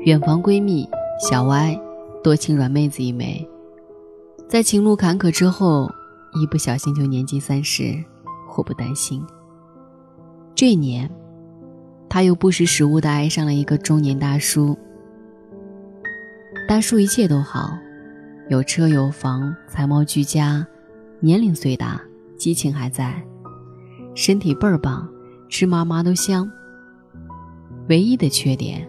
远房闺蜜小歪，多情软妹子一枚，在情路坎坷之后，一不小心就年近三十，祸不单行。这年，她又不识时务的爱上了一个中年大叔。大叔一切都好，有车有房，才貌俱佳，年龄虽大，激情还在，身体倍儿棒，吃嘛嘛都香。唯一的缺点。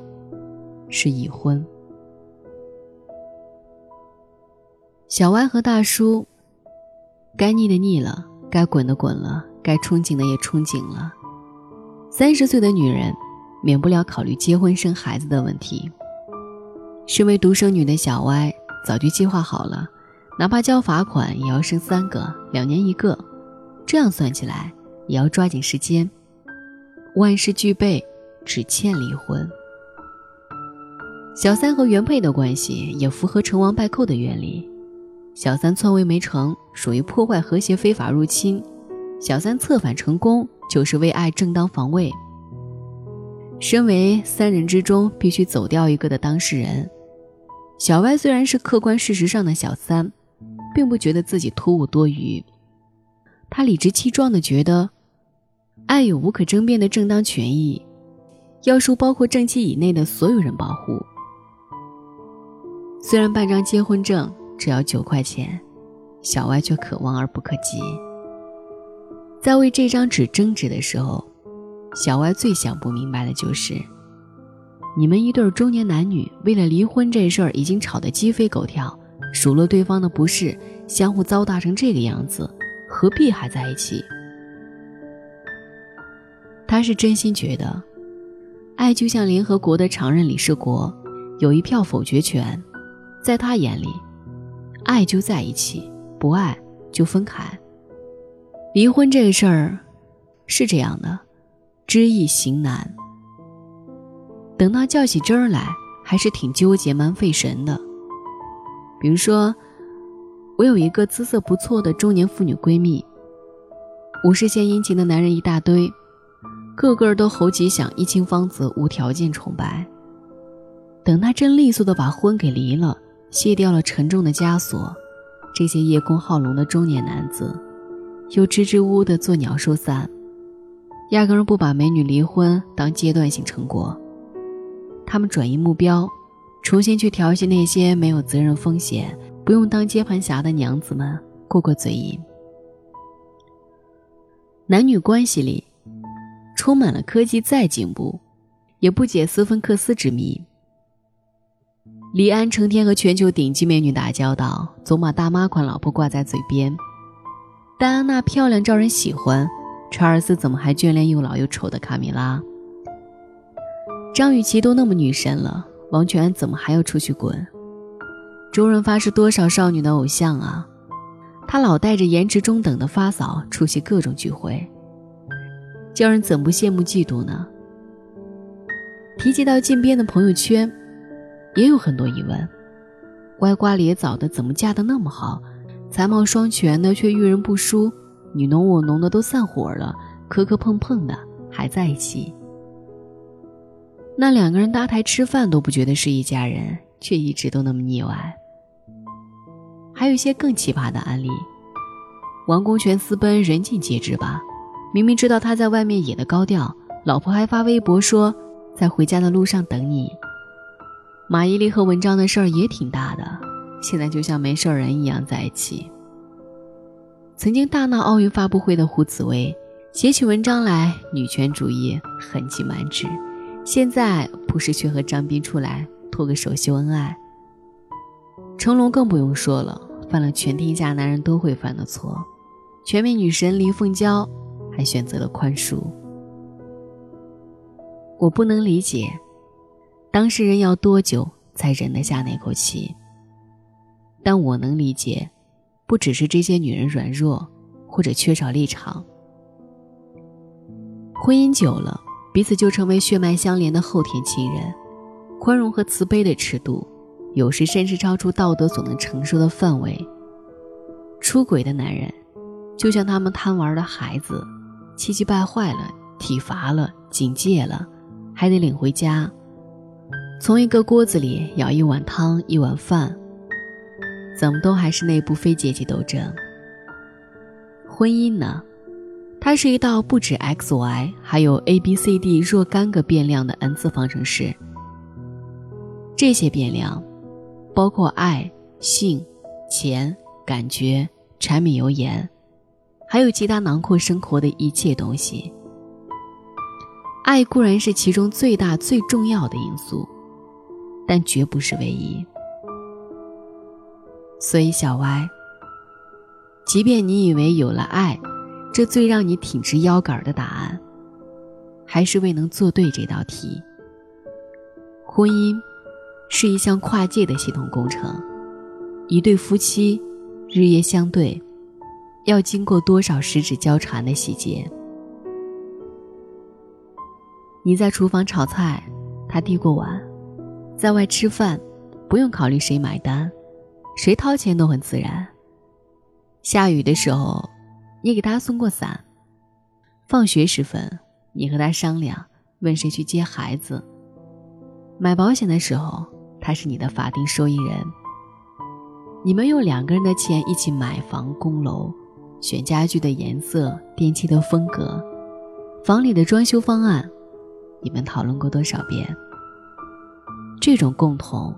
是已婚。小歪和大叔，该腻的腻了，该滚的滚了，该憧憬的也憧憬了。三十岁的女人，免不了考虑结婚生孩子的问题。身为独生女的小歪，早就计划好了，哪怕交罚款，也要生三个，两年一个。这样算起来，也要抓紧时间。万事俱备，只欠离婚。小三和原配的关系也符合成王败寇的原理。小三篡位没成，属于破坏和谐非法入侵；小三策反成功，就是为爱正当防卫。身为三人之中必须走掉一个的当事人，小歪虽然是客观事实上的小三，并不觉得自己突兀多余。他理直气壮地觉得，爱有无可争辩的正当权益，要受包括正妻以内的所有人保护。虽然办张结婚证只要九块钱，小歪却可望而不可及。在为这张纸争执的时候，小歪最想不明白的就是：你们一对中年男女为了离婚这事儿已经吵得鸡飞狗跳，数落对方的不是，相互糟蹋成这个样子，何必还在一起？他是真心觉得，爱就像联合国的常任理事国，有一票否决权。在他眼里，爱就在一起，不爱就分开。离婚这个事儿是这样的，知易行难。等到较起真儿来，还是挺纠结、蛮费神的。比如说，我有一个姿色不错的中年妇女闺蜜，五十线殷勤的男人一大堆，个个都猴急想一清芳子，无条件崇拜。等她真利索的把婚给离了。卸掉了沉重的枷锁，这些叶公好龙的中年男子，又支支吾吾的做鸟兽散，压根儿不把美女离婚当阶段性成果。他们转移目标，重新去调戏那些没有责任风险、不用当接盘侠的娘子们，过过嘴瘾。男女关系里，充满了科技再进步，也不解斯芬克斯之谜。李安成天和全球顶级美女打交道，总把大妈款老婆挂在嘴边。戴安娜漂亮招人喜欢，查尔斯怎么还眷恋又老又丑的卡米拉？张雨绮都那么女神了，王全安怎么还要出去滚？周润发是多少少女的偶像啊？他老带着颜值中等的发嫂出席各种聚会，叫人怎不羡慕嫉妒呢？提及到近边的朋友圈。也有很多疑问：歪瓜裂枣的怎么嫁得那么好？才貌双全的却遇人不淑，你侬我侬的都散伙了，磕磕碰碰的还在一起。那两个人搭台吃饭都不觉得是一家人，却一直都那么腻歪。还有一些更奇葩的案例：王功权私奔，人尽皆知吧？明明知道他在外面野的高调，老婆还发微博说在回家的路上等你。马伊琍和文章的事儿也挺大的，现在就像没事人一样在一起。曾经大闹奥运发布会的胡紫薇，写起文章来女权主义痕迹满纸，现在不是去和张斌出来拖个手秀恩爱？成龙更不用说了，犯了全天下男人都会犯的错，全民女神林凤娇还选择了宽恕。我不能理解。当事人要多久才忍得下那口气？但我能理解，不只是这些女人软弱，或者缺少立场。婚姻久了，彼此就成为血脉相连的后天亲人，宽容和慈悲的尺度，有时甚至超出道德所能承受的范围，出轨的男人，就像他们贪玩的孩子，气急败坏了，体罚了，警戒了，还得领回家，从一个锅子里舀一碗汤一碗饭，怎么都还是内部非阶级斗争。婚姻呢，它是一道不止 x y 还有 a b c d 若干个变量的 n 次方程式。这些变量，包括爱、性、钱、感觉、柴米油盐，还有其他囊括生活的一切东西。爱固然是其中最大最重要的因素，但绝不是唯一。所以，小歪。即便你以为有了爱，这最让你挺直腰杆的答案，还是未能做对这道题。婚姻是一项跨界的系统工程，一对夫妻日夜相对，要经过多少十指交缠的细节？你在厨房炒菜，他递过碗；在外吃饭，不用考虑谁买单，谁掏钱都很自然。下雨的时候，你给他送过伞；放学时分，你和他商量问谁去接孩子；买保险的时候，他是你的法定受益人。你们用两个人的钱一起买房供楼，选家具的颜色、电器的风格、房里的装修方案，你们讨论过多少遍？这种共同，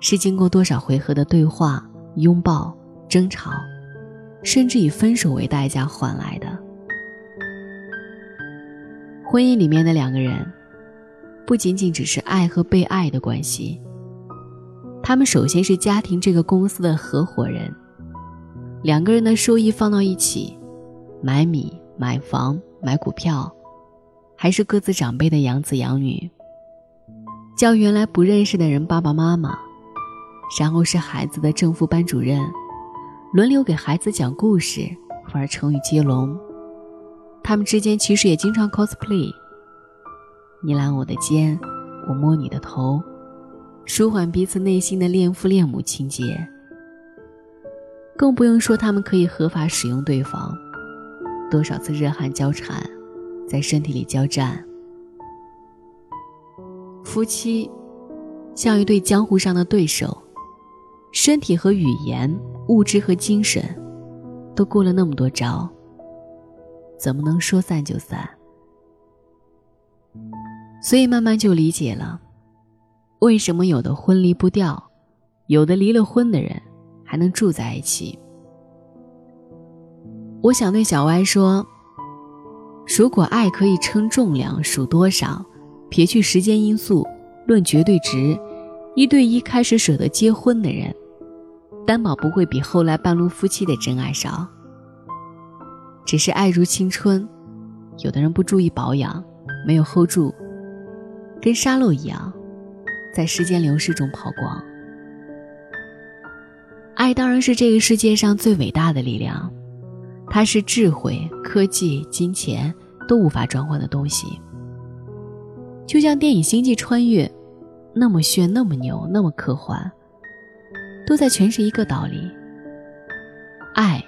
是经过多少回合的对话、拥抱、争吵？甚至以分手为代价换来的婚姻里面的两个人，不仅仅只是爱和被爱的关系。他们首先是家庭这个公司的合伙人，两个人的收益放到一起，买米、买房、买股票，还是各自长辈的养子养女，叫原来不认识的人爸爸妈妈，然后是孩子的正副班主任。轮流给孩子讲故事，玩成语接龙。他们之间其实也经常 cosplay。你揽我的肩，我摸你的头，舒缓彼此内心的恋父恋母情节。更不用说他们可以合法使用对方，多少次热汗交缠，在身体里交战。夫妻像一对江湖上的对手，身体和语言。物质和精神，都过了那么多招，怎么能说散就散？所以慢慢就理解了，为什么有的婚离不掉，有的离了婚的人还能住在一起。我想对小歪说：如果爱可以称重量，数多少，撇去时间因素，论绝对值，一对一开始舍得结婚的人。担保不会比后来半路夫妻的真爱少。只是爱如青春，有的人不注意保养，没有 hold 住，跟沙漏一样，在时间流逝中跑光。爱当然是这个世界上最伟大的力量，它是智慧、科技、金钱都无法转换的东西。就像电影《星际穿越》，那么炫，那么牛，那么科幻。都在诠释一个道理：爱，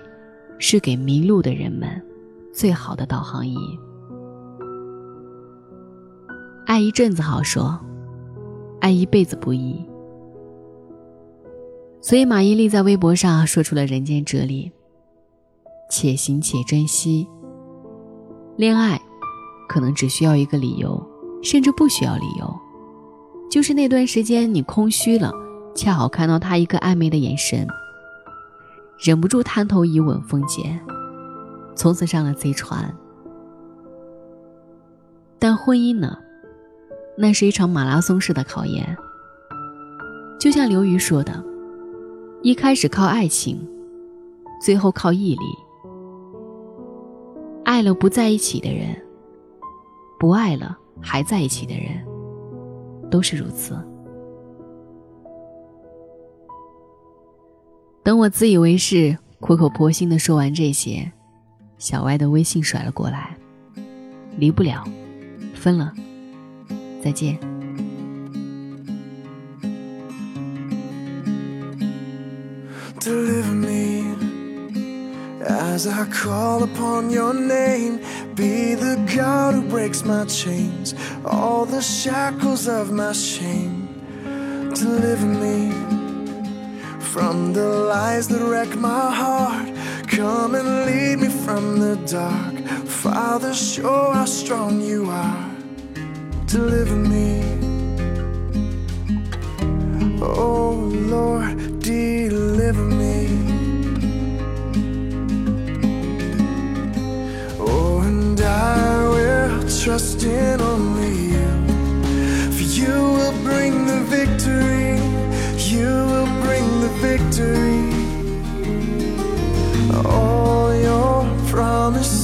是给迷路的人们最好的导航仪。爱一阵子好说，爱一辈子不易。所以马伊琍在微博上说出了人间哲理：且行且珍惜。恋爱，可能只需要一个理由，甚至不需要理由，就是那段时间你空虚了。恰好看到他一个暧昧的眼神，忍不住探头一吻凤姐，从此上了贼船。但婚姻呢？那是一场马拉松式的考验。就像刘瑜说的：“一开始靠爱情，最后靠毅力。爱了不在一起的人，不爱了还在一起的人，都是如此。”等我自以为是、苦口婆心的说完这些，小歪的微信甩了过来，离不了，分了，再见。Deliver me as I call upon your name. Be the God who breaks my chains, all the shackles of my shame. Deliver me. from the lies that wreck my heart. Come and lead me from the dark. Father, show how strong you are. Deliver me. Oh Lord, deliver me. Oh, and I will trust in Almighty.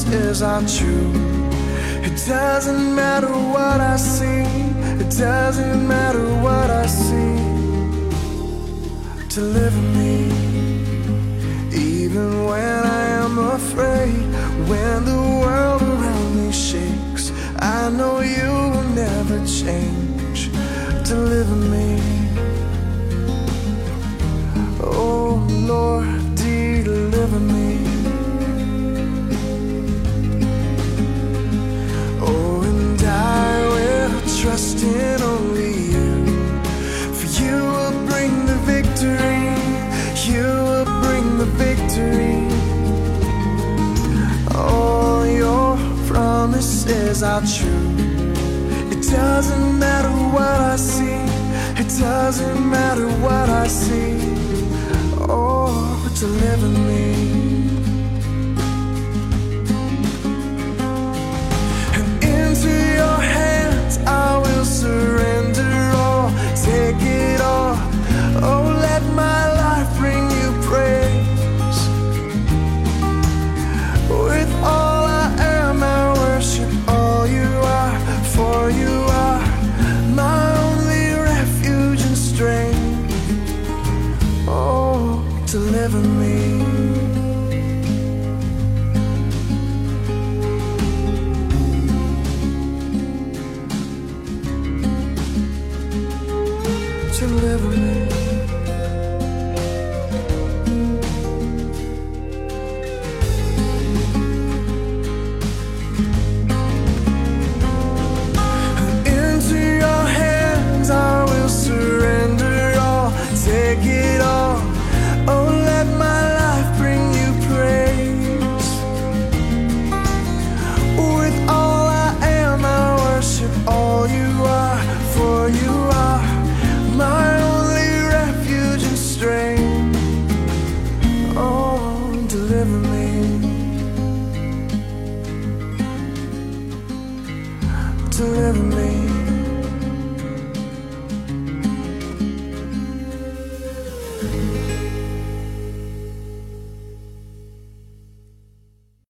is as I choose. It doesn't matter what I see, it doesn't matter what I see. Deliver me, even when I am afraid, when the world around me shakes. I know you will never change. Deliver me.